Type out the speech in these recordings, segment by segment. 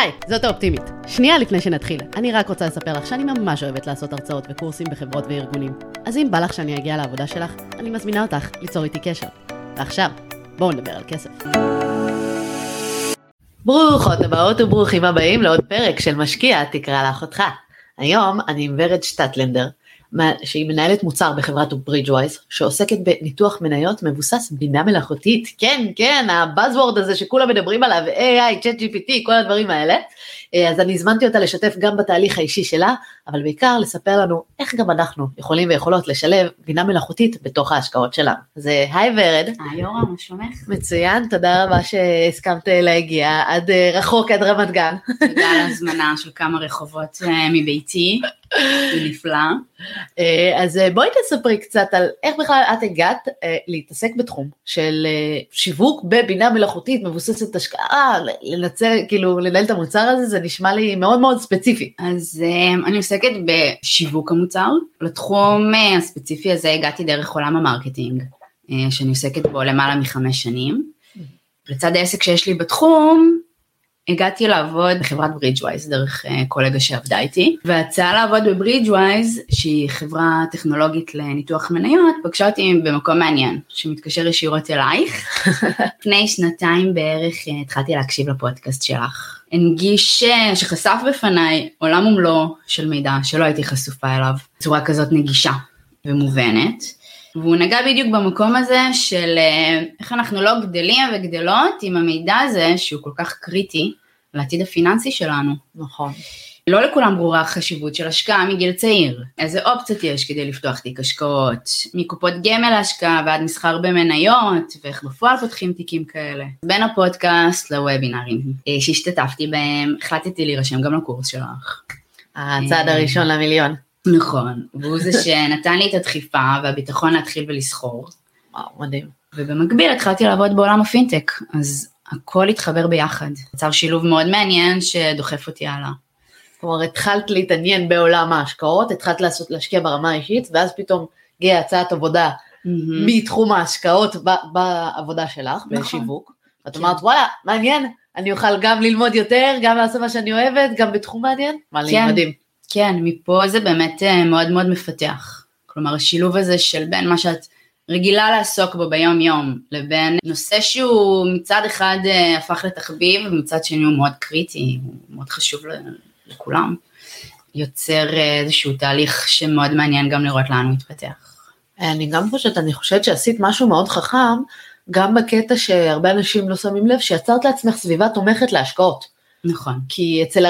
היי, זאת האופטימית. שנייה לפני שנתחיל, אני רק רוצה לספר לך שאני ממש אוהבת לעשות הרצאות וקורסים בחברות וארגונים. אז אם בא לך שאני אגיע לעבודה שלך, אני מזמינה אותך ליצור איתי קשר. ועכשיו, בואו נדבר על כסף. ברוכות הבאות וברוכים הבאים לעוד פרק של משקיע תקרא לאחותך. היום אני עם ורד שטטלנדר, שהיא מנהלת מוצר בחברת ברידג'ווייז, שעוסקת בניתוח מניות מבוסס בינה מלאכותית, כן, כן, הבאזוורד הזה שכולם מדברים עליו, AI, ChatGPT, כל הדברים האלה. אה, אז אני הזמנתי אותה לשתף גם בתהליך האישי שלה, אבל בעיקר לספר לנו איך גם אנחנו יכולים ויכולות לשלב בינה מלאכותית בתוך ההשקעות שלנו. אז אה, היי ורד. היי אורה, מה שלומך? מצוין, תודה רבה שהסכמת להגיע עד אה, רחוק, עד רמת גן. תודה על ההזמנה של כמה רחובות מביתי. זה נפלא. אז בואי תספרי קצת על איך בכלל את הגעת להתעסק בתחום של שיווק בבינה מלאכותית מבוססת השקעה, לנצל, כאילו לנהל את המוצר הזה, זה נשמע לי מאוד מאוד ספציפי. אז אני עוסקת בשיווק המוצר, לתחום הספציפי הזה הגעתי דרך עולם ה marketing, שאני עוסקת בו למעלה מחמש שנים. לצד העסק שיש לי בתחום, הגעתי לעבוד בחברת Bridgewise דרך uh, קולגה שעבדה איתי, וההצעה לעבוד ב Bridgewise, שהיא חברה טכנולוגית לניתוח מניות, פגשה אותי במקום מעניין, שמתקשר ישירות אלייך. לפני שנתיים בערך uh, התחלתי להקשיב לפודקאסט שלך. הנגיש, אה, שחשף בפניי עולם ומלואו של מידע שלא הייתי חשופה אליו בצורה כזאת נגישה ומובנת. והוא נגע בדיוק במקום הזה של אה, איך אנחנו לא גדלים וגדלות עם המידע הזה שהוא כל כך קריטי לעתיד הפיננסי שלנו. נכון. לא לכולם ברורה החשיבות של השקעה מגיל צעיר. איזה אופציות יש כדי לפתוח תיק השקעות, מקופות גמל להשקעה ועד מסחר במניות, ואיך בפועל פותחים תיקים כאלה. בין הפודקאסט לוובינארים אה, שהשתתפתי בהם, החלטתי להירשם גם לקורס שלך. הצעד אה, הראשון למיליון. נכון, והוא זה שנתן לי את הדחיפה והביטחון להתחיל ולסחור. וואו, מדהים. ובמקביל התחלתי לעבוד בעולם הפינטק, אז הכל התחבר ביחד. יצר שילוב מאוד מעניין שדוחף אותי הלאה. כלומר, התחלת להתעניין בעולם ההשקעות, התחלת לעשות, להשקיע ברמה האישית, ואז פתאום הגיעה הצעת עבודה mm-hmm. מתחום ההשקעות ב, בעבודה שלך, נכון. בשיווק. ואת כן. אמרת, וואלה, מעניין, אני אוכל גם ללמוד יותר, גם לעשות מה שאני אוהבת, גם בתחום מעניין. כן, מדהים. כן, מפה זה באמת אה, מאוד מאוד מפתח. כלומר, השילוב הזה של בין מה שאת רגילה לעסוק בו ביום יום, לבין נושא שהוא מצד אחד אה, הפך לתחביב, ומצד שני הוא מאוד קריטי, הוא מאוד חשוב לכולם, יוצר אה, איזשהו תהליך שמאוד מעניין גם לראות לאן הוא מתפתח. אני גם חושבת, אני חושבת שעשית משהו מאוד חכם, גם בקטע שהרבה אנשים לא שמים לב, שיצרת לעצמך סביבה תומכת להשקעות. נכון. כי אצל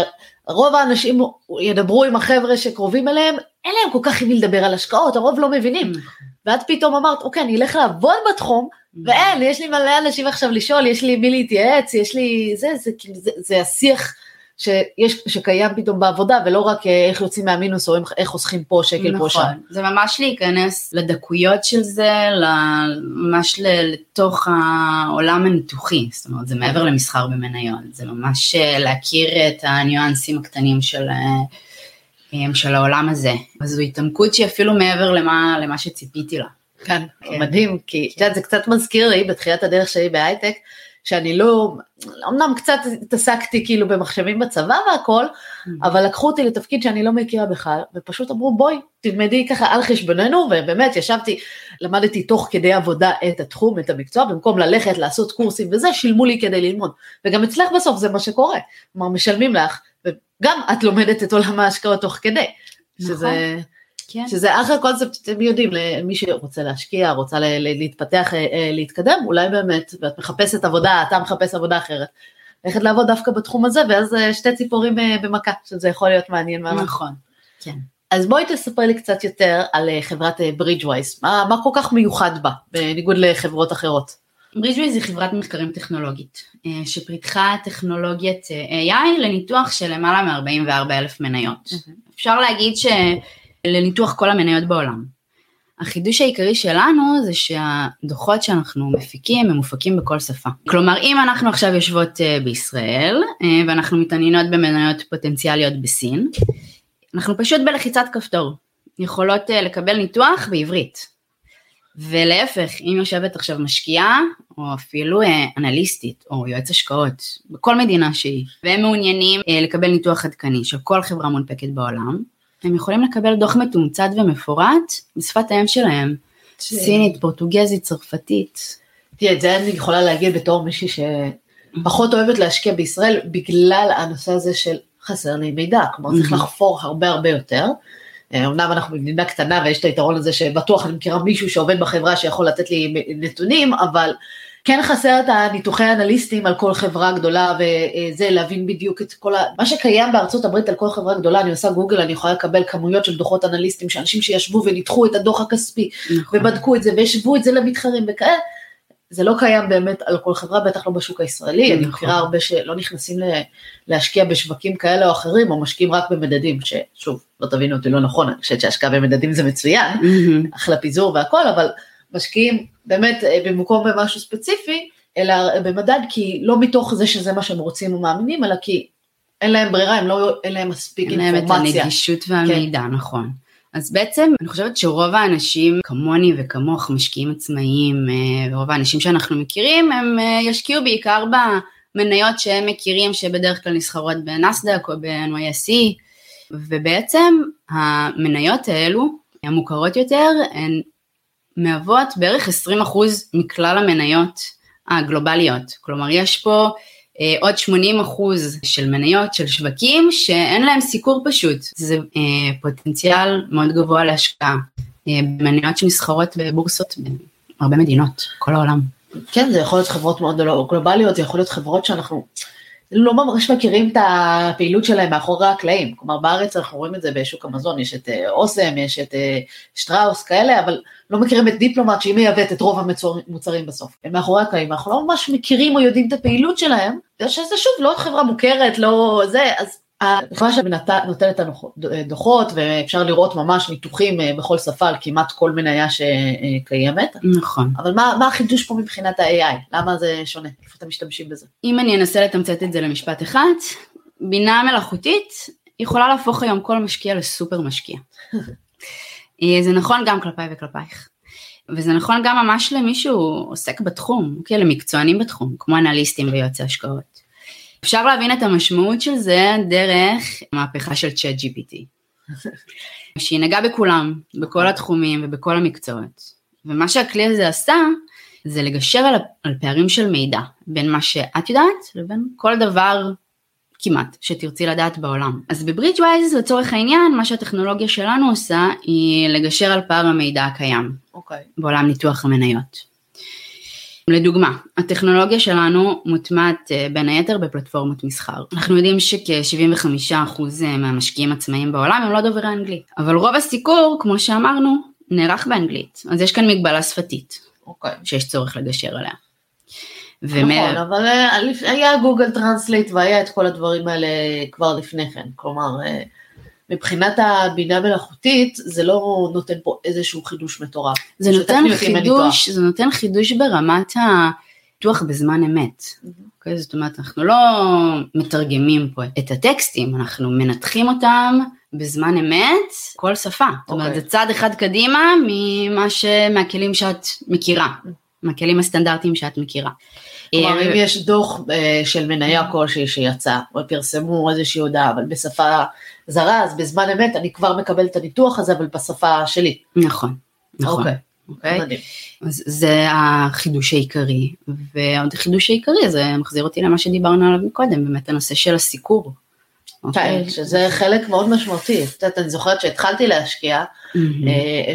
רוב האנשים ידברו עם החבר'ה שקרובים אליהם, אין להם כל כך עם מי לדבר על השקעות, הרוב לא מבינים. נכון. ואת פתאום אמרת, אוקיי, אני אלך לעבוד בתחום, נכון. ואין, יש לי מלא אנשים עכשיו לשאול, יש לי מי להתייעץ, יש לי, זה, זה, זה, זה, זה השיח שיש, שקיים פתאום בעבודה, ולא רק אה, איך יוצאים מהמינוס או איך חוסכים פה שקל נכון, פה שם. נכון, זה ממש להיכנס לדקויות של זה, ממש לתוך העולם הניתוחי, זאת אומרת זה מעבר למסחר במניות, זה ממש אה, להכיר את הניואנסים הקטנים של, אה, של העולם הזה. אז זו התעמקות שהיא אפילו מעבר למה, למה שציפיתי לה. כן, כן. מדהים, כי את יודעת, זה קצת מזכיר לי בתחילת הדרך שלי בהייטק, שאני לא, אמנם קצת התעסקתי כאילו במחשבים בצבא והכל, mm-hmm. אבל לקחו אותי לתפקיד שאני לא מכירה בכלל, ופשוט אמרו בואי תלמדי ככה על חשבוננו, ובאמת ישבתי, למדתי תוך כדי עבודה את התחום, את המקצוע, במקום ללכת לעשות קורסים וזה, שילמו לי כדי ללמוד. וגם אצלך בסוף זה מה שקורה, כלומר משלמים לך, וגם את לומדת את עולם ההשקעות תוך כדי. נכון. שזה... כן. שזה אחלה קונספט, אתם יודעים, למי שרוצה להשקיע, רוצה להתפתח, אה, אה, להתקדם, אולי באמת, ואת מחפשת עבודה, אתה מחפש עבודה אחרת, ללכת לעבוד דווקא בתחום הזה, ואז אה, שתי ציפורים במכה, שזה יכול להיות מעניין ממש. נכון, כן. אז בואי תספרי לי קצת יותר על חברת Bridgewise, מה, מה כל כך מיוחד בה, בניגוד לחברות אחרות? Bridgewise היא חברת מחקרים טכנולוגית, שפיתחה טכנולוגיית AI לניתוח של למעלה מ-44 אלף מניות. Mm-hmm. אפשר להגיד ש... לניתוח כל המניות בעולם. החידוש העיקרי שלנו זה שהדוחות שאנחנו מפיקים הם מופקים בכל שפה. כלומר אם אנחנו עכשיו יושבות אה, בישראל אה, ואנחנו מתעניינות במניות פוטנציאליות בסין, אנחנו פשוט בלחיצת כפתור יכולות אה, לקבל ניתוח בעברית. ולהפך, אם יושבת עכשיו משקיעה, או אפילו אה, אנליסטית, או יועץ השקעות, בכל מדינה שהיא, והם מעוניינים אה, לקבל ניתוח עדכני של כל חברה מונפקת בעולם, הם יכולים לקבל דוח מתומצת ומפורט בשפת האם שלהם, ש... סינית, פורטוגזית, צרפתית. תראה, את זה אני יכולה להגיד בתור מישהי שפחות אוהבת להשקיע בישראל, בגלל הנושא הזה של חסר לי מידע, כלומר צריך לחפור הרבה הרבה יותר. אה, אמנם אנחנו מדינה קטנה ויש את היתרון הזה שבטוח אני מכירה מישהו שעובד בחברה שיכול לתת לי נתונים, אבל כן חסר את הניתוחי האנליסטים על כל חברה גדולה וזה להבין בדיוק את כל ה... מה שקיים בארצות הברית על כל חברה גדולה, אני עושה גוגל, אני יכולה לקבל כמויות של דוחות אנליסטים, שאנשים שישבו וניתחו את הדוח הכספי, נכון. ובדקו את זה והשוו את זה למתחרים וכאלה. זה לא קיים באמת על כל חברה, בטח לא בשוק הישראלי, נכון. אני מכירה הרבה שלא נכנסים להשקיע בשווקים כאלה או אחרים, או משקיעים רק במדדים, ששוב, לא תבינו אותי לא נכון, אני חושבת שהשקעה במדדים זה מצוין. אחלה פיזור והכל, אבל משקיעים באמת אה, במקום במשהו ספציפי, אלא במדד, כי לא מתוך זה שזה מה שהם רוצים ומאמינים, אלא כי אין להם ברירה, הם לא, אין להם מספיק אין אינפורמציה. אין להם את הנגישות והמידע, כן. נכון. אז בעצם אני חושבת שרוב האנשים כמוני וכמוך משקיעים עצמאיים, אה, ורוב האנשים שאנחנו מכירים הם אה, ישקיעו בעיקר במניות שהם מכירים שבדרך כלל נסחרות בנסדק או ב-NYSE, ובעצם המניות האלו המוכרות יותר הן מהוות בערך 20% מכלל המניות הגלובליות, כלומר יש פה עוד 80 אחוז של מניות של שווקים שאין להם סיקור פשוט, זה אה, פוטנציאל מאוד גבוה להשקעה, אה, מניות שנסחרות בבורסות בהרבה מדינות, כל העולם. כן, זה יכול להיות חברות מאוד גלובליות, זה יכול להיות חברות שאנחנו לא ממש מכירים את הפעילות שלהם מאחורי הקלעים, כלומר בארץ אנחנו רואים את זה בשוק המזון, יש את אה, אוסם, יש את אה, שטראוס כאלה, אבל לא מכירים את דיפלומט שהיא מייבאת את רוב המוצרים בסוף. הם מאחורי הקלעים, אנחנו לא ממש מכירים או יודעים את הפעילות שלהם, שזה שוב לא חברה מוכרת, לא זה, אז החברה שנותנת דוחות ואפשר לראות ממש ניתוחים אה, בכל שפה על כמעט כל מניה שקיימת. נכון. אבל מה, מה החידוש פה מבחינת ה-AI? למה זה שונה? איפה אתם משתמשים בזה? אם אני אנסה לתמצת את זה למשפט אחד, בינה מלאכותית יכולה להפוך היום כל משקיע לסופר משקיע. אה, זה נכון גם כלפיי וכלפייך. וזה נכון גם ממש למי שהוא עוסק בתחום, אוקיי? למקצוענים בתחום, כמו אנליסטים ויועצי השקעות. אפשר להבין את המשמעות של זה דרך מהפכה של צ'אט GPT, שהיא נגעה בכולם, בכל התחומים ובכל המקצועות. ומה שהכלי הזה עשה, זה לגשר על, על פערים של מידע, בין מה שאת יודעת לבין כל דבר כמעט שתרצי לדעת בעולם. אז בברידג'ווייז לצורך העניין, מה שהטכנולוגיה שלנו עושה, היא לגשר על פער המידע הקיים. Okay. אוקיי. בעולם ניתוח המניות. לדוגמה, הטכנולוגיה שלנו מוטמעת אה, בין היתר בפלטפורמות מסחר. אנחנו יודעים שכ-75% אה, מהמשקיעים עצמאיים בעולם הם לא דוברי אנגלית, אבל רוב הסיקור, כמו שאמרנו, נערך באנגלית, אז יש כאן מגבלה שפתית, okay. אוקיי. שיש צורך לגשר עליה. נכון, אבל אה, היה Google Translate והיה את כל הדברים האלה כבר לפני כן, כלומר מבחינת הבינה מלאכותית, זה לא נותן פה איזשהו חידוש מטורף. זה נותן חידוש, זה נותן חידוש ברמת הפיתוח בזמן אמת. Mm-hmm. Okay, אוקיי? זאת אומרת, אנחנו לא מתרגמים פה את הטקסטים, אנחנו מנתחים אותם בזמן אמת, כל שפה. Okay. זאת אומרת, אוקיי. זה צעד אחד קדימה ממה ש... מהכלים שאת מכירה, mm-hmm. מהכלים הסטנדרטיים שאת מכירה. כלומר, אה, אם יש דוח אה, של מניה כלשהי שיצא, או פרסמו איזושהי הודעה, אבל בשפה זרה, אז בזמן אמת אני כבר מקבל את הניתוח הזה, אבל בשפה שלי. נכון, נכון. אוקיי. אוקיי? Okay. אז זה החידוש העיקרי, ועוד חידוש העיקרי זה מחזיר אותי למה שדיברנו עליו קודם, באמת הנושא של הסיקור. כן, okay. אוקיי? okay, שזה חלק מאוד משמעותי. את יודעת, אני זוכרת שהתחלתי להשקיע, mm-hmm.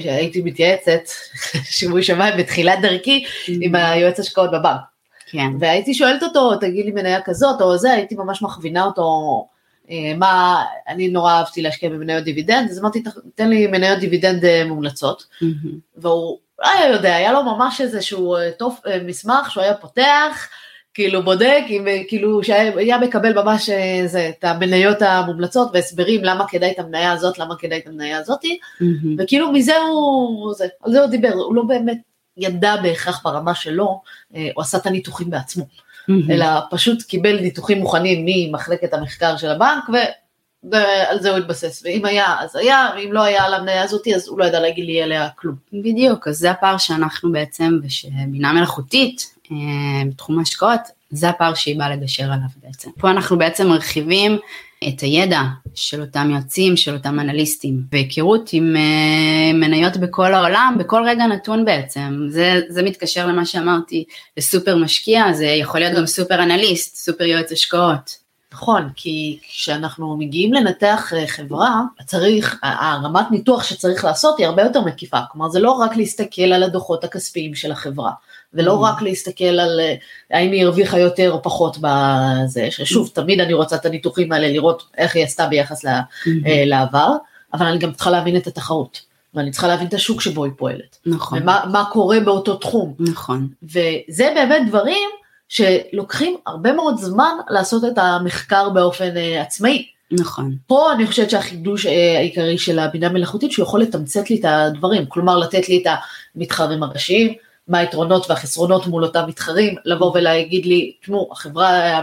הייתי מתייעצת, שיווי שמיים בתחילת דרכי, mm-hmm. עם היועץ השקעות בבנק. כן. והייתי שואלת אותו, תגיד לי מניה כזאת או זה, הייתי ממש מכווינה אותו, אה, מה, אני נורא אהבתי להשקיע במניות דיבידנד, אז אמרתי, תן לי מניות דיבידנד אה, מומלצות, mm-hmm. והוא לא היה יודע, היה לו ממש איזשהו אה, טוב, מסמך שהוא היה פותח, כאילו בודק, עם, כאילו שהיה מקבל ממש זה, את המניות המומלצות והסברים למה כדאי את המניה הזאת, למה כדאי את המניה הזאתי, mm-hmm. וכאילו מזה הוא, זה, על זה הוא דיבר, הוא לא באמת ידע בהכרח ברמה שלו, אה, הוא עשה את הניתוחים בעצמו, mm-hmm. אלא פשוט קיבל ניתוחים מוכנים ממחלקת המחקר של הבנק, ועל זה הוא התבסס, ואם היה אז היה, ואם לא היה על המניה הזאתי אז הוא לא ידע להגיד לי עליה כלום. בדיוק, אז זה הפער שאנחנו בעצם, ושבינה מלאכותית אה, בתחום ההשקעות, זה הפער שהיא באה לגשר עליו בעצם. פה אנחנו בעצם מרחיבים את הידע של אותם יועצים, של אותם אנליסטים, והיכרות עם uh, מניות בכל העולם, בכל רגע נתון בעצם. זה, זה מתקשר למה שאמרתי, לסופר משקיע, זה יכול להיות גם סופר אנליסט, סופר יועץ השקעות. נכון, כי כשאנחנו מגיעים לנתח אה, חברה, צריך, הרמת ניתוח שצריך לעשות היא הרבה יותר מקיפה, כלומר זה לא רק להסתכל על הדוחות הכספיים של החברה, ולא mm. רק להסתכל על אה, האם היא הרוויחה יותר או פחות בזה, ששוב, תמיד אני רוצה את הניתוחים האלה לראות איך היא עשתה ביחס mm-hmm. לעבר, אבל אני גם צריכה להבין את התחרות. ואני צריכה להבין את השוק שבו היא פועלת. נכון. ומה קורה באותו תחום. נכון. וזה באמת דברים שלוקחים הרבה מאוד זמן לעשות את המחקר באופן uh, עצמאי. נכון. פה אני חושבת שהחידוש העיקרי של הבינה מלאכותית שהוא יכול לתמצת לי את הדברים, כלומר לתת לי את המתחרים הראשיים, מה היתרונות והחסרונות מול אותם מתחרים, לבוא ולהגיד לי, תשמעו, החברה,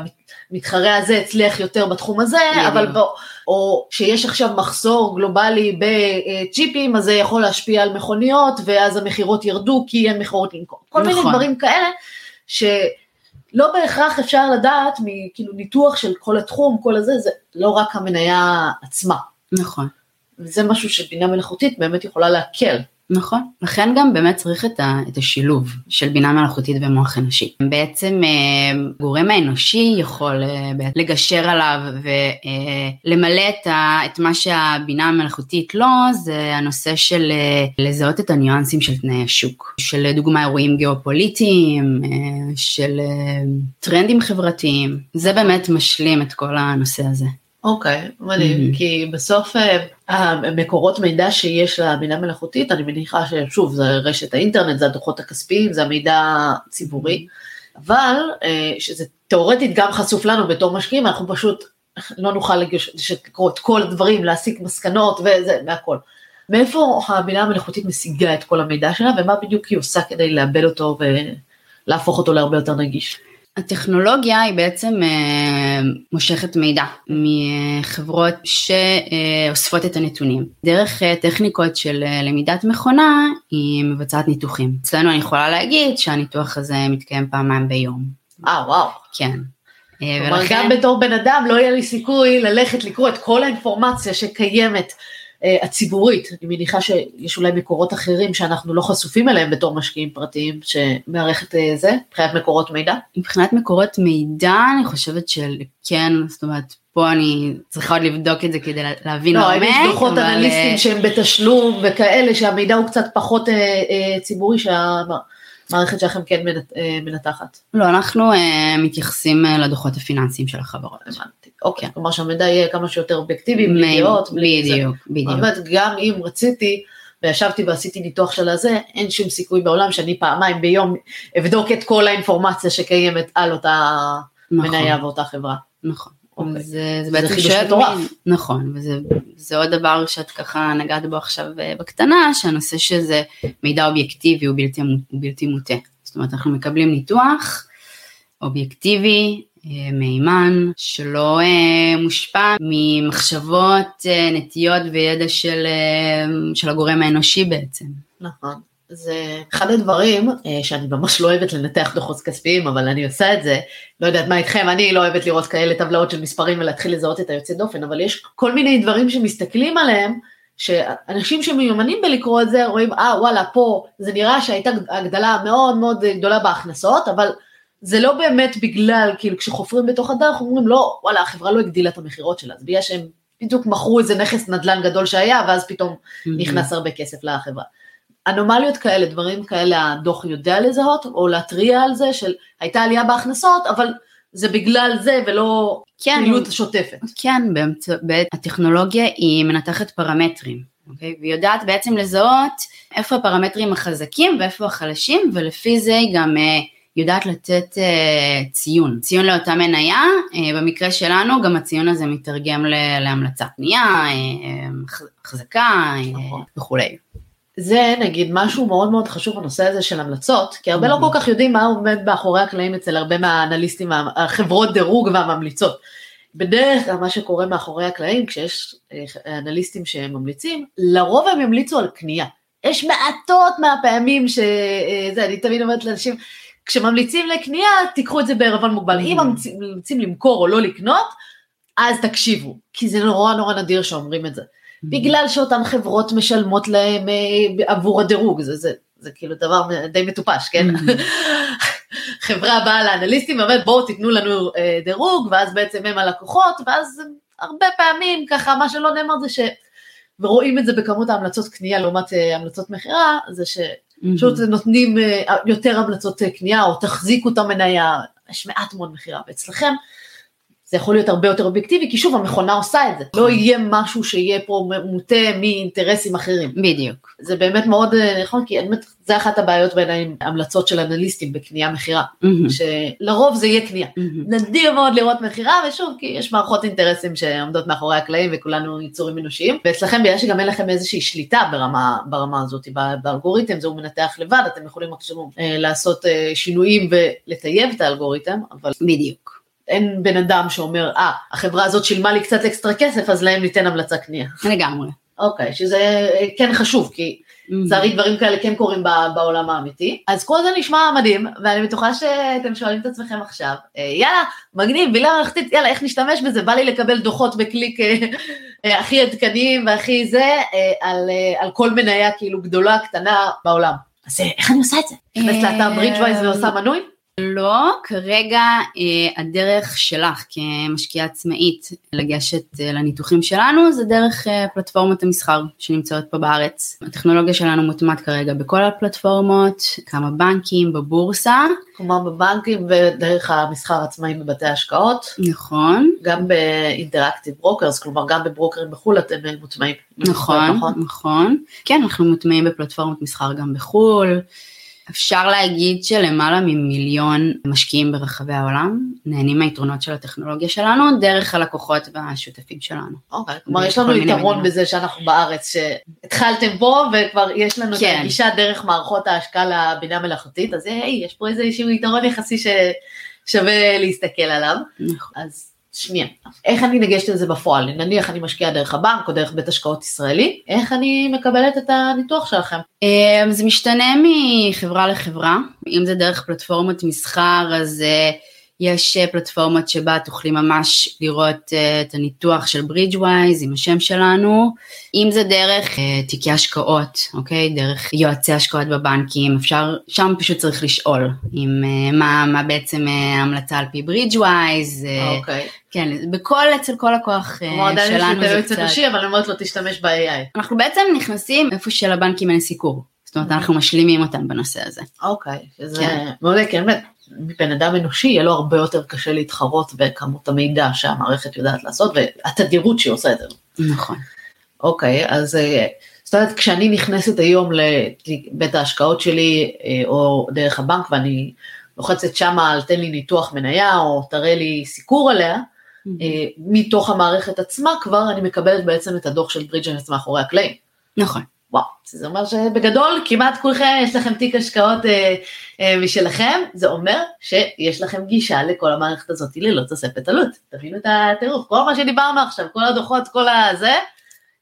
המתחרה הזה הצליח יותר בתחום הזה, אבל בוא, או שיש עכשיו מחסור גלובלי בצ'יפים, אז זה יכול להשפיע על מכוניות, ואז המכירות ירדו כי אין מכירות למכור. כל נכון. מיני דברים כאלה, ש... לא בהכרח אפשר לדעת מכאילו ניתוח של כל התחום, כל הזה, זה לא רק המניה עצמה. נכון. וזה משהו שבינה מלאכותית באמת יכולה להקל. נכון, לכן גם באמת צריך את, ה, את השילוב של בינה מלאכותית ומוח אנושי. בעצם אה, גורם האנושי יכול אה, לגשר עליו ולמלא אה, את, את מה שהבינה המלאכותית לא, זה הנושא של לזהות את הניואנסים של תנאי השוק, של דוגמה אירועים גיאופוליטיים, של טרנדים חברתיים, זה באמת משלים את כל הנושא הזה. אוקיי, okay, מדהים, mm-hmm. כי בסוף אה, המקורות מידע שיש לבינה מלאכותית, אני מניחה ששוב, זה רשת האינטרנט, זה הדוחות הכספיים, זה המידע הציבורי, mm-hmm. אבל אה, שזה תאורטית גם חשוף לנו בתור משקיעים, אנחנו פשוט לא נוכל לקרוא את כל הדברים, להסיק מסקנות וזה, והכל. מאיפה הבינה המלאכותית משיגה את כל המידע שלה, ומה בדיוק היא עושה כדי לאבד אותו ולהפוך אותו להרבה יותר נגיש? הטכנולוגיה היא בעצם אה, מושכת מידע מחברות שאוספות את הנתונים. דרך אה, טכניקות של אה, למידת מכונה היא מבצעת ניתוחים. אצלנו אני יכולה להגיד שהניתוח הזה מתקיים פעמיים ביום. אה וואו. כן. כלומר ולכן... גם בתור בן אדם לא יהיה לי סיכוי ללכת לקרוא את כל האינפורמציה שקיימת אה, הציבורית, אני מניחה שיש אולי מקורות אחרים שאנחנו לא חשופים אליהם בתור משקיעים פרטיים, שמערכת אה, זה, מבחינת מקורות מידע? מבחינת מקורות מידע אני חושבת שכן, זאת אומרת, פה אני צריכה עוד לבדוק את זה כדי להבין לא, האם יש דוחות אבל... אנליסטים שהם בתשלום וכאלה שהמידע הוא קצת פחות אה, אה, ציבורי, שה... המערכת שלכם כן אה, מנתחת? לא, אנחנו אה, מתייחסים אה, לדוחות הפיננסיים של החברות. אוקיי, כלומר שהמידע יהיה כמה שיותר אובייקטיבי, בלי דעות. בדיוק, בדיוק. באמת, גם אם רציתי, וישבתי ועשיתי ניתוח של הזה, אין שום סיכוי בעולם שאני פעמיים ביום אבדוק את כל האינפורמציה שקיימת על אותה נכון. מניה ואותה חברה. נכון. אוקיי. זה, זה בעצם חידוש מטורף. נכון, וזה עוד דבר שאת ככה נגעת בו עכשיו אה, בקטנה, שהנושא שזה מידע אובייקטיבי הוא בלתי, הוא בלתי מוטה. זאת אומרת, אנחנו מקבלים ניתוח אובייקטיבי, אה, מהימן, שלא אה, מושפע ממחשבות, נטיות וידע של, של הגורם האנושי בעצם. נכון. זה אחד הדברים אה, שאני ממש לא אוהבת לנתח דוחות כספיים, אבל אני עושה את זה, לא יודעת מה איתכם, אני לא אוהבת לראות כאלה טבלאות של מספרים ולהתחיל לזהות את היוצא דופן, אבל יש כל מיני דברים שמסתכלים עליהם, שאנשים שמיומנים בלקרוא את זה רואים, אה וואלה, פה זה נראה שהייתה הגדלה מאוד מאוד גדולה בהכנסות, אבל זה לא באמת בגלל, כאילו כשחופרים בתוך הדרך אומרים, לא, וואלה, החברה לא הגדילה את המכירות שלה, זה בגלל שהם בדיוק מכרו איזה נכס נדל"ן גדול שהיה, ואז פתאום נכנס הרבה כסף לחברה. אנומליות כאלה, דברים כאלה, הדוח יודע לזהות, או להתריע על זה של הייתה עלייה בהכנסות, אבל זה בגלל זה ולא כן, פעילות שוטפת. כן, באמצע, הטכנולוגיה היא מנתחת פרמטרים, אוקיי? והיא יודעת בעצם לזהות איפה הפרמטרים החזקים ואיפה החלשים, ולפי זה היא גם אה, יודעת לתת אה, ציון, ציון לאותה מניה, אה, במקרה שלנו גם הציון הזה מתרגם להמלצה פנייה, אה, החזקה נכון. וכולי. זה נגיד משהו מאוד מאוד חשוב בנושא הזה של המלצות, כי הרבה לא כל כך יודעים מה עומד מאחורי הקלעים אצל הרבה מהאנליסטים, החברות דירוג והממליצות. בדרך כלל מה שקורה מאחורי הקלעים, כשיש אנליסטים שממליצים, לרוב הם ימליצו על קנייה. יש מעטות מהפעמים ש... אה, זה, אני תמיד אומרת לאנשים, כשממליצים לקנייה, תיקחו את זה בערבון מוגבל. אם Mm-hmm. ממליצים למכור או לא לקנות, אז תקשיבו, כי זה נורא נורא נדיר שאומרים את זה. Mm-hmm. בגלל שאותן חברות משלמות להם אה, עבור הדירוג, זה, זה, זה כאילו דבר די מטופש, כן? חברה באה לאנליסטים ואומרת בואו תיתנו לנו אה, דירוג, ואז בעצם הם הלקוחות, ואז הרבה פעמים ככה מה שלא נאמר זה ש... ורואים את זה בכמות ההמלצות קנייה לעומת אה, המלצות מכירה, זה שפשוט נותנים אה, יותר המלצות אה, קנייה או תחזיקו את המניה, יש מעט מאוד מכירה, ואצלכם זה יכול להיות הרבה יותר אובייקטיבי, כי שוב המכונה עושה את זה, לא יהיה משהו שיהיה פה מוטה מאינטרסים אחרים. בדיוק. זה באמת מאוד אה, נכון, כי באמת זה אחת הבעיות בעיניי עם המלצות של אנליסטים בקנייה מכירה, מהמם. שלרוב זה יהיה קנייה. מהמם. נדיר מאוד לראות מכירה, ושוב, כי יש מערכות אינטרסים שעומדות מאחורי הקלעים וכולנו יצורים אנושיים, ואצלכם בגלל שגם אין לכם איזושהי שליטה ברמה, ברמה הזאת, באלגוריתם, זה הוא מנתח לבד, אתם יכולים עכשיו אה, לעשות אה, שינויים ולטייב את האלגוריתם, אבל בדיוק. אין בן אדם שאומר, אה, החברה הזאת שילמה לי קצת אקסטרה כסף, אז להם ניתן המלצה קנייה. לגמרי. אוקיי, שזה אה, כן חשוב, כי לצערי דברים כאלה כן קורים בעולם האמיתי. אז כל זה נשמע מדהים, ואני בטוחה שאתם שואלים את עצמכם עכשיו, אה, יאללה, מגניב, בילה מלאכתית, יאללה, איך נשתמש בזה? בא לי לקבל דוחות בקליק אה, הכי עדכניים והכי זה, על, על כל מניה כאילו גדולה, קטנה בעולם. אז איך אני עושה את זה? נכנסת לאתר Bridgewise ועושה מנוי? לא, כרגע אה, הדרך שלך כמשקיעה עצמאית לגשת אה, לניתוחים שלנו זה דרך אה, פלטפורמות המסחר שנמצאות פה בארץ. הטכנולוגיה שלנו מוטמעת כרגע בכל הפלטפורמות, כמה בנקים, בבורסה. כלומר בבנקים ודרך המסחר עצמאי בבתי השקעות, נכון, גם ב Interactive Brokers, כלומר גם בברוקרים בחו"ל אתם מוטמעים. נכון, נכון. כן, אנחנו מוטמעים בפלטפורמות מסחר גם בחו"ל. אפשר להגיד שלמעלה ממיליון משקיעים ברחבי העולם נהנים מהיתרונות של הטכנולוגיה שלנו דרך הלקוחות והשותפים שלנו. אוקיי, כלומר יש לנו יתרון מדינות. בזה שאנחנו בארץ, שהתחלתם פה וכבר יש לנו את כן. הגישה דרך מערכות ההשקעה לבינה מלאכותית, אז היי, יש פה איזשהו יתרון יחסי ששווה להסתכל עליו. נכון. אז שנייה, איך אני ניגשת לזה בפועל? נניח אני משקיעה דרך הבנק או דרך בית השקעות ישראלי, איך אני מקבלת את הניתוח שלכם? אה, זה משתנה מחברה לחברה, אם זה דרך פלטפורמות מסחר אז אה, יש אה, פלטפורמות שבה תוכלי ממש לראות אה, את הניתוח של Bridgewise עם השם שלנו, אם זה דרך אה, תיקי השקעות, אוקיי? דרך יועצי השקעות בבנקים, אפשר, שם פשוט צריך לשאול אה, מה, מה בעצם ההמלצה על פי Bridgewise, אוקיי, כן, בכל, אצל כל לקוח אה, כלומר עדיין יש לי שלנו את זה היועץ קצת... אנושי, אבל אני אומרת לו תשתמש ב-AI. אנחנו בעצם נכנסים איפה שלבנקים אין סיקור. זאת אומרת, אנחנו משלימים אותם בנושא הזה. אוקיי, שזה כן. מעולה, כי באמת, בן אדם אנושי יהיה לו הרבה יותר קשה להתחרות בכמות המידע שהמערכת יודעת לעשות, והתדירות שהיא עושה את זה. נכון. אוקיי, אז אה, זאת אומרת, כשאני נכנסת היום לבית ההשקעות שלי, אה, או דרך הבנק, ואני לוחצת שמה על תן לי ניתוח מניה, או תראה לי סיקור עליה, אה, מתוך המערכת עצמה כבר אני מקבלת בעצם את הדוח של ברידג'נס מאחורי הקלעים. נכון. וואו, זה אומר שבגדול כמעט כולכם יש לכם תיק השקעות אה, אה, משלכם, זה אומר שיש לכם גישה לכל המערכת הזאת ללא תוספת עלות. תבינו את הטירוף, כל מה שדיברנו עכשיו, כל הדוחות, כל הזה,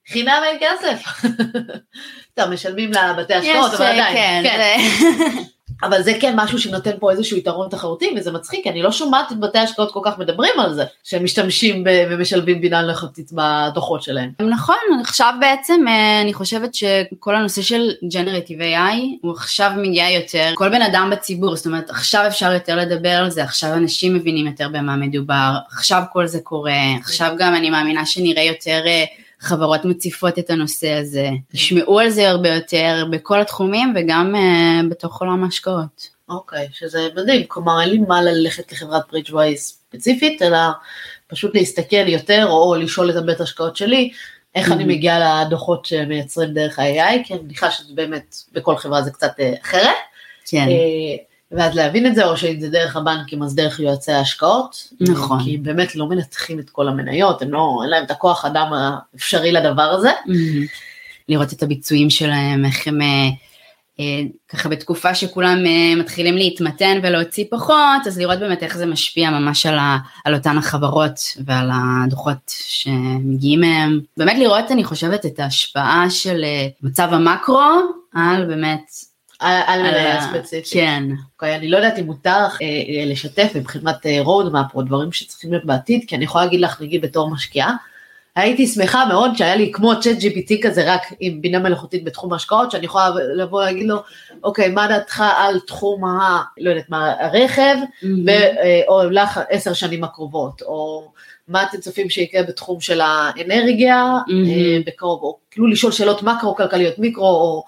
חינם אין כסף. טוב, משלמים לבתי השקעות, אבל עדיין, כן, כן. אבל זה כן משהו שנותן פה איזשהו יתרון תחרותי, וזה מצחיק, כי אני לא שומעת את בתי השקעות כל כך מדברים על זה, שהם משתמשים ומשלבים בינה מלאכותית בדוחות שלהם. נכון, עכשיו בעצם אה, אני חושבת שכל הנושא של Generative AI הוא עכשיו מגיע יותר, כל בן אדם בציבור, זאת אומרת עכשיו אפשר יותר לדבר על זה, עכשיו אנשים מבינים יותר במה מדובר, עכשיו כל זה קורה, עכשיו גם אני מאמינה שנראה יותר אה, חברות מציפות את הנושא הזה, ישמעו על זה הרבה יותר בכל התחומים וגם אה, בתוך עולם ההשקעות. אוקיי, שזה מדהים, כלומר אין לי מה ללכת לחברת ברידג'ווייז ספציפית, אלא פשוט להסתכל יותר או לשאול את הבית השקעות שלי, איך אני Mhm. מגיעה לדוחות שמייצרים דרך ה-AI, כי אני מניחה שזה באמת, בכל חברה זה קצת אה, אחרת, כן, אה, ואז להבין את זה, או שאם זה דרך הבנקים אז דרך יועצי ההשקעות, נכון. כי באמת לא מנתחים את כל המניות, הם לא, אין להם את הכוח אדם האפשרי לדבר הזה. לראות את הביצועים שלהם, איך הם אה, ככה בתקופה שכולם מתחילים להתמתן ולהוציא פחות, אז לראות באמת איך זה משפיע ממש על, ה, על אותן החברות ועל הדוחות שמגיעים מהם. באמת לראות, אני חושבת, את ההשפעה של מצב המקרו על באמת על מניה ספציפית. כן. אוקיי, אני לא יודעת אם מותר אה, לשתף מבחינת אה, או דברים שצריכים להיות בעתיד, כי אני יכולה להגיד לך, נגיד בתור משקיעה, הייתי שמחה מאוד שהיה לי כמו צ'אט GPT כזה רק עם בינה מלאכותית בתחום ההשקעות, שאני יכולה לבוא ולהגיד לו, אוקיי, מה דעתך על תחום ה... לא יודעת מה, הרכב, mm-hmm. או לך עשר שנים הקרובות, או מה אתם צופים שיקרה בתחום של האנרגיה mm-hmm. בקרוב, או כאילו לשאול שאלות מקרו-כלכליות מיקרו, או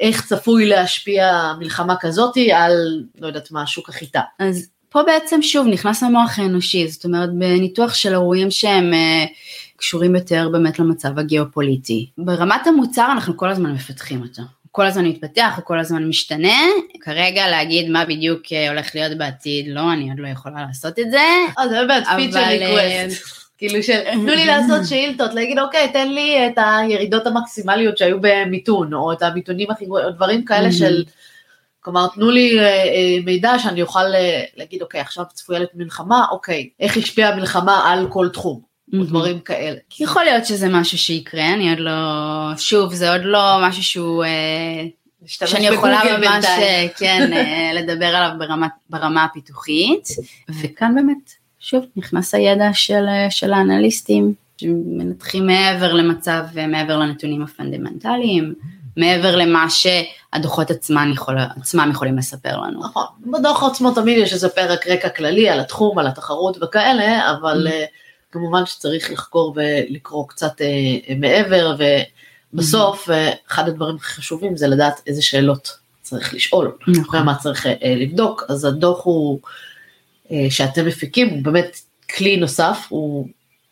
איך צפוי להשפיע מלחמה כזאתי על, לא יודעת מה, שוק החיטה. אז פה בעצם שוב נכנס המוח האנושי, זאת אומרת בניתוח של אירועים שהם uh, קשורים יותר באמת למצב הגיאופוליטי. ברמת המוצר אנחנו כל הזמן מפתחים אותו. כל הזמן מתפתח, הוא כל הזמן משתנה, כרגע להגיד מה בדיוק אה, הולך להיות בעתיד, לא, אני עוד לא יכולה לעשות את זה. אה, זה באמת feature request. כאילו של תנו לי לעשות שאילתות, להגיד אוקיי תן לי את הירידות המקסימליות שהיו במיתון, או את המיתונים הכי גרועים, דברים כאלה של, כלומר תנו לי אה, אה, מידע שאני אוכל אה, להגיד אוקיי עכשיו צפויה להיות מלחמה, אוקיי, איך השפיעה המלחמה על כל תחום, או דברים כאלה. יכול להיות שזה משהו שיקרה, אני עוד לא, שוב זה עוד לא משהו שהוא... שאני יכולה ממש כן, לדבר עליו ברמה, ברמה הפיתוחית, וכאן באמת שוב, נכנס הידע של, של האנליסטים, שמנתחים מעבר למצב, מעבר לנתונים הפונדמנטליים, מעבר למה שהדוחות עצמם, יכול, עצמם יכולים לספר לנו. נכון, בדוח עצמו תמיד יש איזה פרק רקע כללי על התחום, על התחרות וכאלה, אבל mm-hmm. כמובן שצריך לחקור ולקרוא קצת מעבר, ובסוף mm-hmm. אחד הדברים הכי חשובים זה לדעת איזה שאלות צריך לשאול, נכון. ומה צריך לבדוק, אז הדוח הוא... אה, שאתם מפיקים הוא באמת כלי נוסף, הוא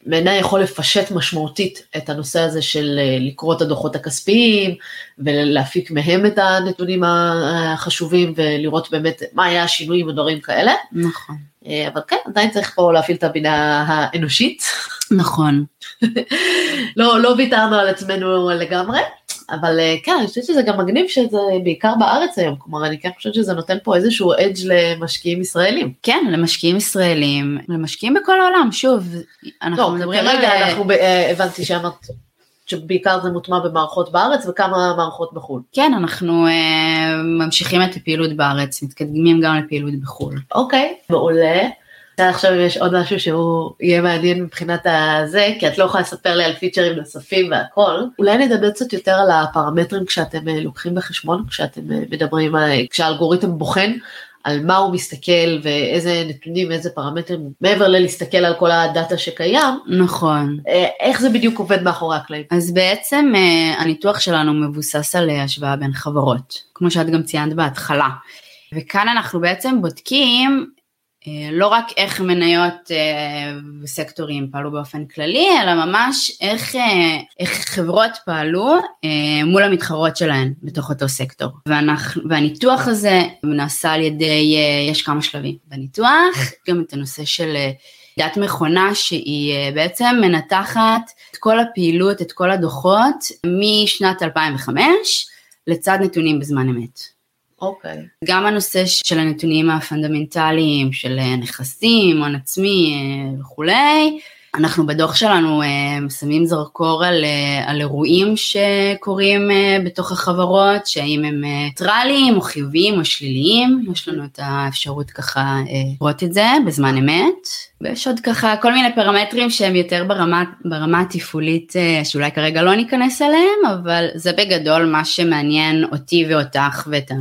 בעיניי יכול לפשט משמעותית את הנושא הזה של אה, לקרוא את הדוחות הכספיים ולהפיק מהם את הנתונים החשובים ולראות באמת מה היה השינויים ודברים כאלה. נכון. אה, אבל כן, עדיין צריך פה להפעיל את הבינה האנושית. נכון. לא, לא ויתרנו על עצמנו לגמרי. אבל אה, כן, אני חושבת שזה גם מגניב שזה בעיקר בארץ היום, כלומר אני כן חושבת שזה נותן פה איזשהו אדג' למשקיעים ישראלים. כן, למשקיעים ישראלים, למשקיעים בכל העולם, שוב, אנחנו לא, מדברים על... כרגע אנחנו, אה, הבנתי שאמרת שבעיקר זה מוטמע במערכות בארץ וכמה מערכות בחו"ל. כן, אנחנו אה, ממשיכים את הפעילות בארץ, מתקדמים גם לפעילות בחו"ל. אוקיי, מעולה. עכשיו אם יש עוד משהו שהוא יהיה מעניין מבחינת הזה, כי את לא יכולה לספר לי על פיצ'רים נוספים והכל. אולי נדבר קצת יותר על הפרמטרים כשאתם אה, לוקחים בחשבון, כשאתם אה, מדברים, כשהאלגוריתם בוחן על מה הוא מסתכל ואיזה נתונים, איזה פרמטרים, מעבר ללהסתכל על כל הדאטה שקיים. נכון. אה, איך זה בדיוק עובד מאחורי הקלעים? אז בעצם הניתוח שלנו מבוסס על השוואה בין חברות, כמו שאת גם ציינת בהתחלה. וכאן אנחנו בעצם בודקים אה, לא רק איך מניות אה, וסקטורים פעלו באופן כללי, אלא ממש איך, אה, איך חברות פעלו מול המתחרות שלהן בתוך אותו סקטור. ואנחנו, והניתוח הזה נעשה על ידי, יש כמה שלבים בניתוח, גם את הנושא של דת מכונה שהיא בעצם מנתחת את כל הפעילות, את כל הדוחות משנת 2005 לצד נתונים בזמן אמת. אוקיי. Okay. גם הנושא של הנתונים הפונדמנטליים של אה, נכסים, הון עצמי אה, וכולי, אנחנו בדוח שלנו uh, שמים זרקור על, uh, על אירועים שקורים uh, בתוך החברות, שהאם הם ניטרליים או חיוביים או שליליים, יש לנו את האפשרות ככה לראות את זה בזמן אמת. ויש עוד ככה כל מיני פרמטרים שהם יותר ברמה, ברמה התפעולית שאולי כרגע לא ניכנס אליהם, אבל זה בגדול מה שמעניין אותי ואותך ואת ה...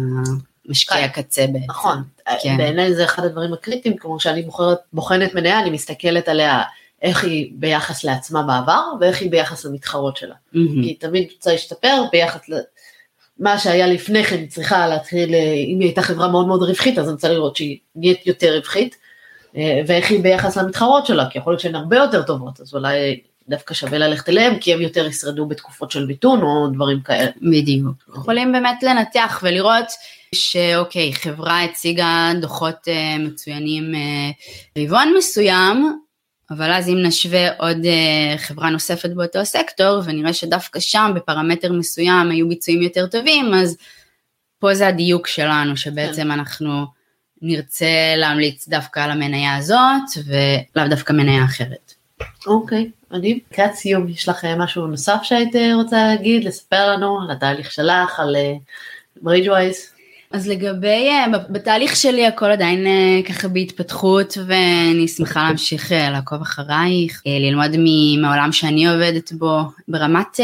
משקיע הקצה בעצם. נכון, כן. בעיניי זה אחד הדברים הקריטיים, כמו שאני בוחרת, בוחנת מניה, אני מסתכלת עליה איך היא ביחס לעצמה בעבר ואיך היא ביחס למתחרות שלה. Mm-hmm. כי היא תמיד רוצה להשתפר ביחס למה שהיה לפני כן, היא צריכה להתחיל, אם היא הייתה חברה מאוד מאוד רווחית, אז אני רוצה לראות שהיא נהיית יותר רווחית, אה, ואיך היא ביחס למתחרות שלה, כי יכול להיות שהן הרבה יותר טובות, אז אולי דווקא שווה ללכת אליהם, כי הם יותר ישרדו בתקופות של ביטון או דברים כאלה. בדיוק. יכולים באמת לנתח ולראות שאוקיי, חברה הציגה דוחות uh, מצוינים רבעון מסוים, אבל אז אם נשווה עוד uh, חברה נוספת באותו סקטור ונראה שדווקא שם בפרמטר מסוים היו ביצועים יותר טובים, אז פה זה הדיוק שלנו, שבעצם אנחנו נרצה להמליץ דווקא על המניה הזאת, ולאו דווקא מניה אחרת. אוקיי, מדהים. לקראת סיום, יש לך אה, משהו נוסף שהיית אה, רוצה להגיד, לספר לנו על התהליך שלך, על ברידג'ווייז? אז לגבי, אה, בתהליך שלי הכל עדיין אה, ככה בהתפתחות ואני שמחה להמשיך אה, לעקוב אחרייך, ללמוד מהעולם שאני עובדת בו. ברמת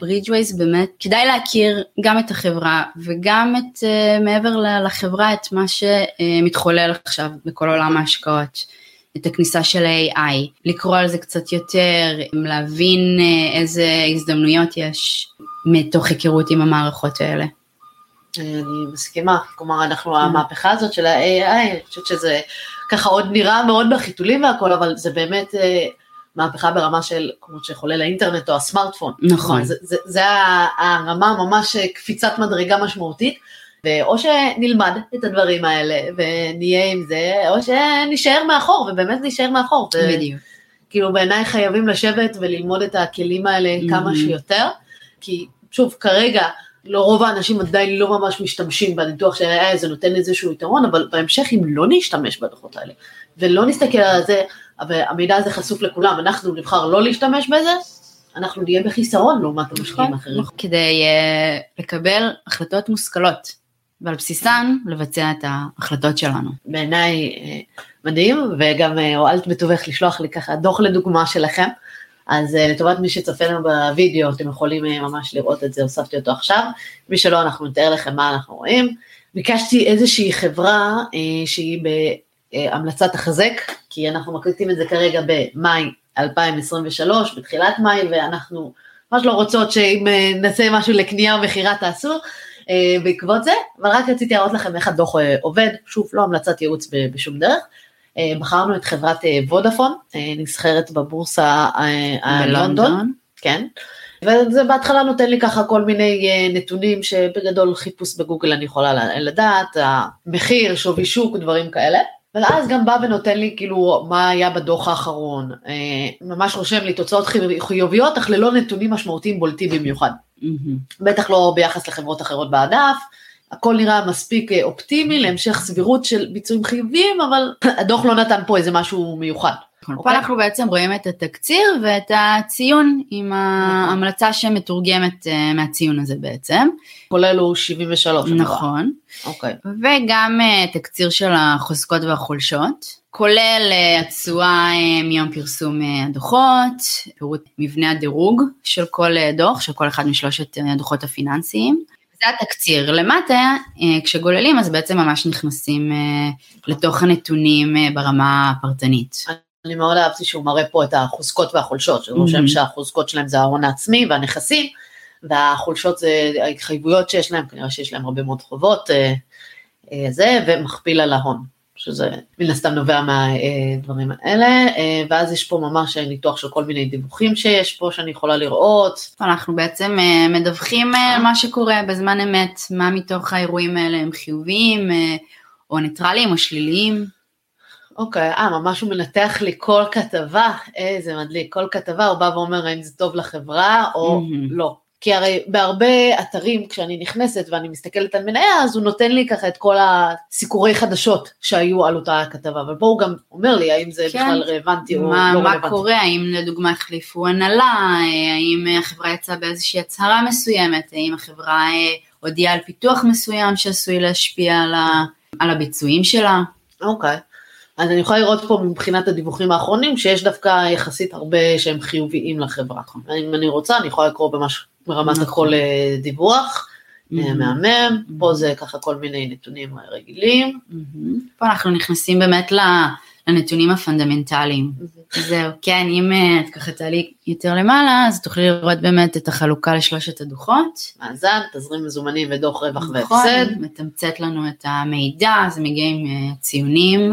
ברידג'ווייז באמת כדאי להכיר גם את החברה וגם את מעבר לחברה את מה שמתחולל עכשיו בכל עולם ההשקעות. את הכניסה של ה-AI, לקרוא על זה קצת יותר, להבין איזה הזדמנויות יש מתוך היכרות עם המערכות האלה. אני מסכימה, כלומר אנחנו, המהפכה הזאת של ה-AI, אני חושבת שזה ככה עוד נראה מאוד בחיתולים והכל, אבל זה באמת אה, מהפכה ברמה של, כמו שחולל האינטרנט או הסמארטפון. נכון. זה, זה, זה הרמה ממש קפיצת מדרגה משמעותית, ואו שנלמד את הדברים האלה ונהיה עם זה, או שנשאר מאחור, ובאמת נשאר מאחור. בדיוק. כאילו בעיניי חייבים לשבת וללמוד את הכלים האלה כמה שיותר, כי שוב, כרגע, לא רוב האנשים עדיין לא ממש משתמשים בניתוח של ה-AI, זה נותן איזשהו יתרון, אבל בהמשך אם לא נשתמש בדוחות האלה, ולא נסתכל על זה, אבל המידע הזה חשוף לכולם, אנחנו נבחר לא להשתמש בזה, אנחנו נהיה בחיסרון לעומת המשקיעים נכון, האחרים. נכון. כדי uh, לקבל החלטות מושכלות, ועל בסיסן לבצע את ההחלטות שלנו. בעיניי uh, מדהים, וגם uh, הואלת בטובך לשלוח לי ככה דוח לדוגמה שלכם. אז uh, לטובת מי שצופה לנו בווידאו, אתם יכולים uh, ממש לראות את זה, הוספתי אותו עכשיו. מי שלא, אנחנו נתאר לכם מה אנחנו רואים. ביקשתי איזושהי חברה uh, שהיא בהמלצת החזק, כי אנחנו מקליטים את זה כרגע במאי 2023, בתחילת מאי, ואנחנו ממש לא רוצות שאם נעשה משהו לקנייה או מכירה תעשו. בעקבות זה, אבל רק רציתי להראות לכם איך הדוח עובד, שוב, לא המלצת ייעוץ בשום דרך. אה, בחרנו את חברת אה, וודאפון, אה, נסחרת בבורסה בלונדון, כן, וזה בהתחלה נותן לי ככה כל מיני נתונים שבגדול חיפוש בגוגל אני יכולה לדעת, המחיר, שווי שוק, דברים כאלה. ואז גם בא ונותן לי כאילו מה היה בדוח האחרון, ממש רושם לי תוצאות חיוביות, אך ללא נתונים משמעותיים בולטים במיוחד. Mm-hmm. בטח לא ביחס לחברות אחרות בענף, הכל נראה מספיק אה, אופטימי להמשך סבירות של ביצועים חיוביים, אבל הדוח לא נתן פה איזה משהו מיוחד. פה אוקיי? אנחנו בעצם רואים את התקציר ואת הציון עם ההמלצה שמתורגמת אה, מהציון הזה בעצם. כולל הוא 73. נכון. אוקיי. וגם אה, תקציר של החוזקות והחולשות. כולל התשואה מיום פרסום הדוחות, פירוט מבנה הדירוג של כל דוח, של כל אחד משלושת הדוחות הפיננסיים. זה התקציר. למטה, אה, כשגוללים אז בעצם ממש נכנסים אה, לתוך הנתונים אה, ברמה הפרטנית. אני מאוד אהבתי שהוא מראה פה את החוזקות והחולשות, שהוא רושם. שהחוזקות שלהם זה ההון העצמי והנכסים, והחולשות זה ההתחייבויות שיש להם, כנראה שיש להם הרבה מאוד חובות, זה, ומכפיל על ההון. שזה מן הסתם נובע מהדברים האלה, ואז יש פה ממש ניתוח של כל מיני דיווחים שיש פה שאני יכולה לראות. אנחנו בעצם אה, מדווחים אה, על מה שקורה בזמן אמת, מה מתוך האירועים האלה הם חיוביים, אה, או ניטרליים או שליליים. אוקיי, אה, ממש הוא מנתח לי כל כתבה, איזה מדליק, כל כתבה הוא בא ואומר האם זה טוב לחברה או mm-hmm. לא. כי הרי בהרבה אתרים כשאני נכנסת ואני מסתכלת על מניה אז הוא נותן לי ככה את כל הסיקורי חדשות שהיו על אותה כתבה אבל פה הוא גם אומר לי האם זה כן. בכלל רלוונטי או לא רלוונטי. מה קורה האם לדוגמה החליפו הנהלה האם החברה יצאה באיזושהי הצהרה מסוימת האם החברה אה, הודיעה על פיתוח מסוים שעשוי להשפיע על, ה, על הביצועים שלה. אוקיי. אז אני יכולה לראות פה מבחינת הדיווחים האחרונים שיש דווקא יחסית הרבה שהם חיוביים לחברה. אם אני רוצה אני יכולה לקרוא ממש ברמת נכון. הכל אה, דיווח, mm-hmm. מהמם, פה זה ככה כל מיני נתונים רגילים. Mm-hmm. פה אנחנו נכנסים באמת לנתונים הפונדמנטליים. זהו, כן, אם אה, את ככה תעלי יותר למעלה, אז תוכלי לראות באמת את החלוקה לשלושת הדוחות. מאזן, תזרים מזומנים ודוח רווח נכון, והפסד. נכון, מתמצת לנו את המידע, זה מגיע עם ציונים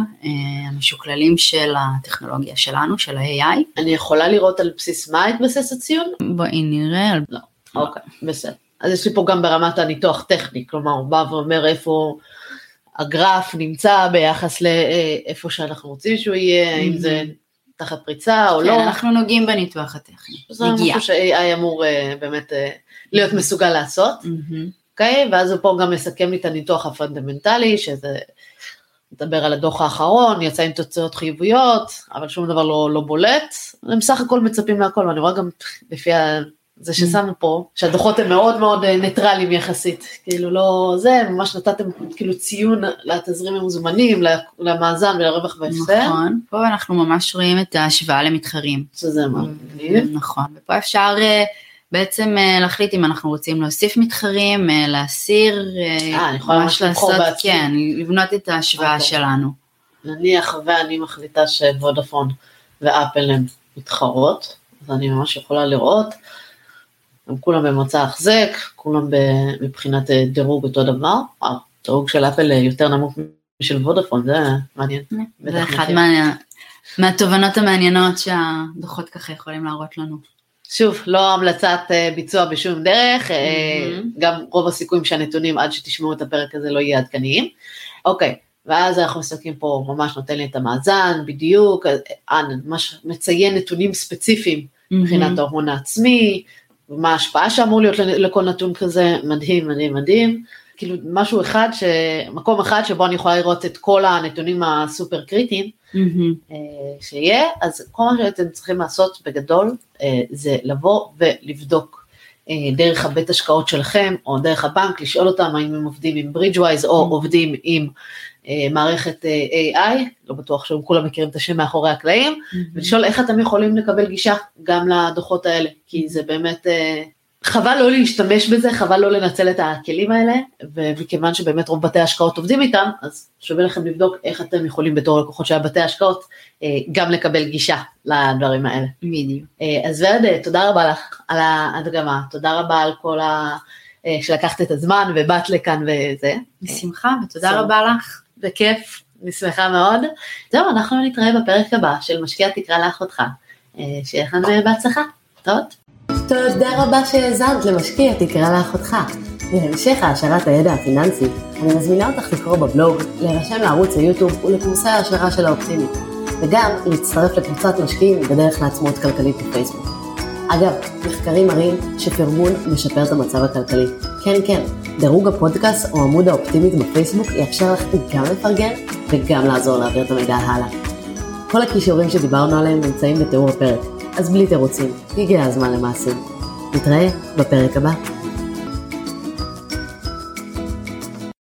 המשוקללים של הטכנולוגיה שלנו, של ה-AI. אני יכולה לראות על בסיס מה התבסס הציון? בואי נראה. לא. אוקיי, בסדר. אז יש לי פה גם ברמת הניתוח טכני, כלומר הוא בא ואומר איפה הגרף נמצא ביחס לאיפה שאנחנו רוצים שהוא יהיה, האם זה תחת פריצה או כן, לא. כן, אנחנו נוגעים בניתוח הטכני. זה משהו ש-AI אמור אה, באמת אה, להיות מסוגל לעשות. אוקיי? ואז הוא פה גם מסכם לי את הניתוח הפונדמנטלי, שזה מדבר על הדוח האחרון, יצא עם תוצאות חיוביות, אבל שום דבר לא, לא בולט. הם בסך הכל מצפים מהכל, ואני רואה גם לפי ה... זה ששמנו פה, שהדוחות הם מאוד מאוד אה, ניטרליים יחסית, כאילו לא זה, ממש נתתם כאילו ציון לתזרים המוזמנים, למאזן ולרווח והפסד. נכון, פה אנחנו ממש רואים את ההשוואה למתחרים. שזה מגניב. נכון, ופה אפשר אה, בעצם אה, להחליט אם אנחנו רוצים להוסיף מתחרים, להסיר, ממש בעצמי. כן, לבנות את ההשוואה אוקיי. שלנו. נניח ואני מחליטה שוודאפון ואפל הן מתחרות, אז אני ממש יכולה לראות, הם כולם במוצא החזק, כולם מבחינת אה, דירוג אותו דבר, וואו, דירוג של אפל אה, יותר נמוך משל וודאפון, זה מעניין. זה בטח אחד. מה- מהתובנות המעניינות שהדוחות ככה יכולים להראות לנו. שוב, לא המלצת אה, ביצוע בשום דרך. גם רוב הסיכויים שהנתונים עד שתשמעו את הפרק הזה לא יהיה עדכניים. אוקיי, ואז אנחנו מסתכלים פה, ממש נותן לי את המאזן בדיוק, ממש מציין נתונים ספציפיים מבחינת ההון העצמי, ומה ההשפעה שאמור להיות לכל נתון כזה, מדהים, מדהים, מדהים. כאילו משהו אחד, ש... מקום אחד שבו אני יכולה לראות את כל הנתונים הסופר קריטיים מהמם. אה, שיהיה, אז כל מה שאתם צריכים לעשות בגדול אה, זה לבוא ולבדוק אה, דרך הבית השקעות שלכם או דרך הבנק, לשאול אותם האם הם עובדים עם ברידג'ווייז או עובדים עם מערכת אה, AI, לא בטוח שהם כולם מכירים את השם מאחורי הקלעים, ולשאול איך אתם יכולים לקבל גישה גם לדוחות האלה, כי זה באמת, אה, חבל לא להשתמש בזה, חבל לא לנצל את הכלים האלה, ומכיוון שבאמת רוב בתי ההשקעות עובדים איתם, אז שווה לכם לבדוק איך אתם יכולים בתור לקוחות של בתי ההשקעות, אה, גם לקבל גישה לדברים האלה. בדיוק. אה, אז ורד, אה, תודה רבה לך על ההדגמה, תודה רבה על כל ה... אה, שלקחת את הזמן ובאת לכאן וזה. בשמחה ותודה. רבה לך. בכיף, אני שמחה מאוד. זהו, אנחנו נתראה בפרק הבא של משקיע תקרא לאחותך. אה, שיהיה לכם בהצלחה. טוב? תודה רבה שהאזנת למשקיע תקרא לאחותך. להמשך העשרת הידע הפיננסי, אני מזמינה אותך לקרוא בבלוג, להירשם לערוץ היוטיוב ולקורסי ההשערה של האופטימית, וגם להצטרף לקבוצת משקיעים בדרך לעצמאות כלכלית בפייסבוק. אגב, מחקרים מראים שפרגון משפר את המצב הכלכלי. כן, כן, דירוג הפודקאסט או עמוד האופטימית בפייסבוק יאפשר לך גם לפרגן וגם לעזור להעביר את המידע הלאה. כל הכישורים שדיברנו עליהם נמצאים בתיאור הפרק, אז בלי תירוצים, הגיע הזמן למעשים. נתראה בפרק הבא.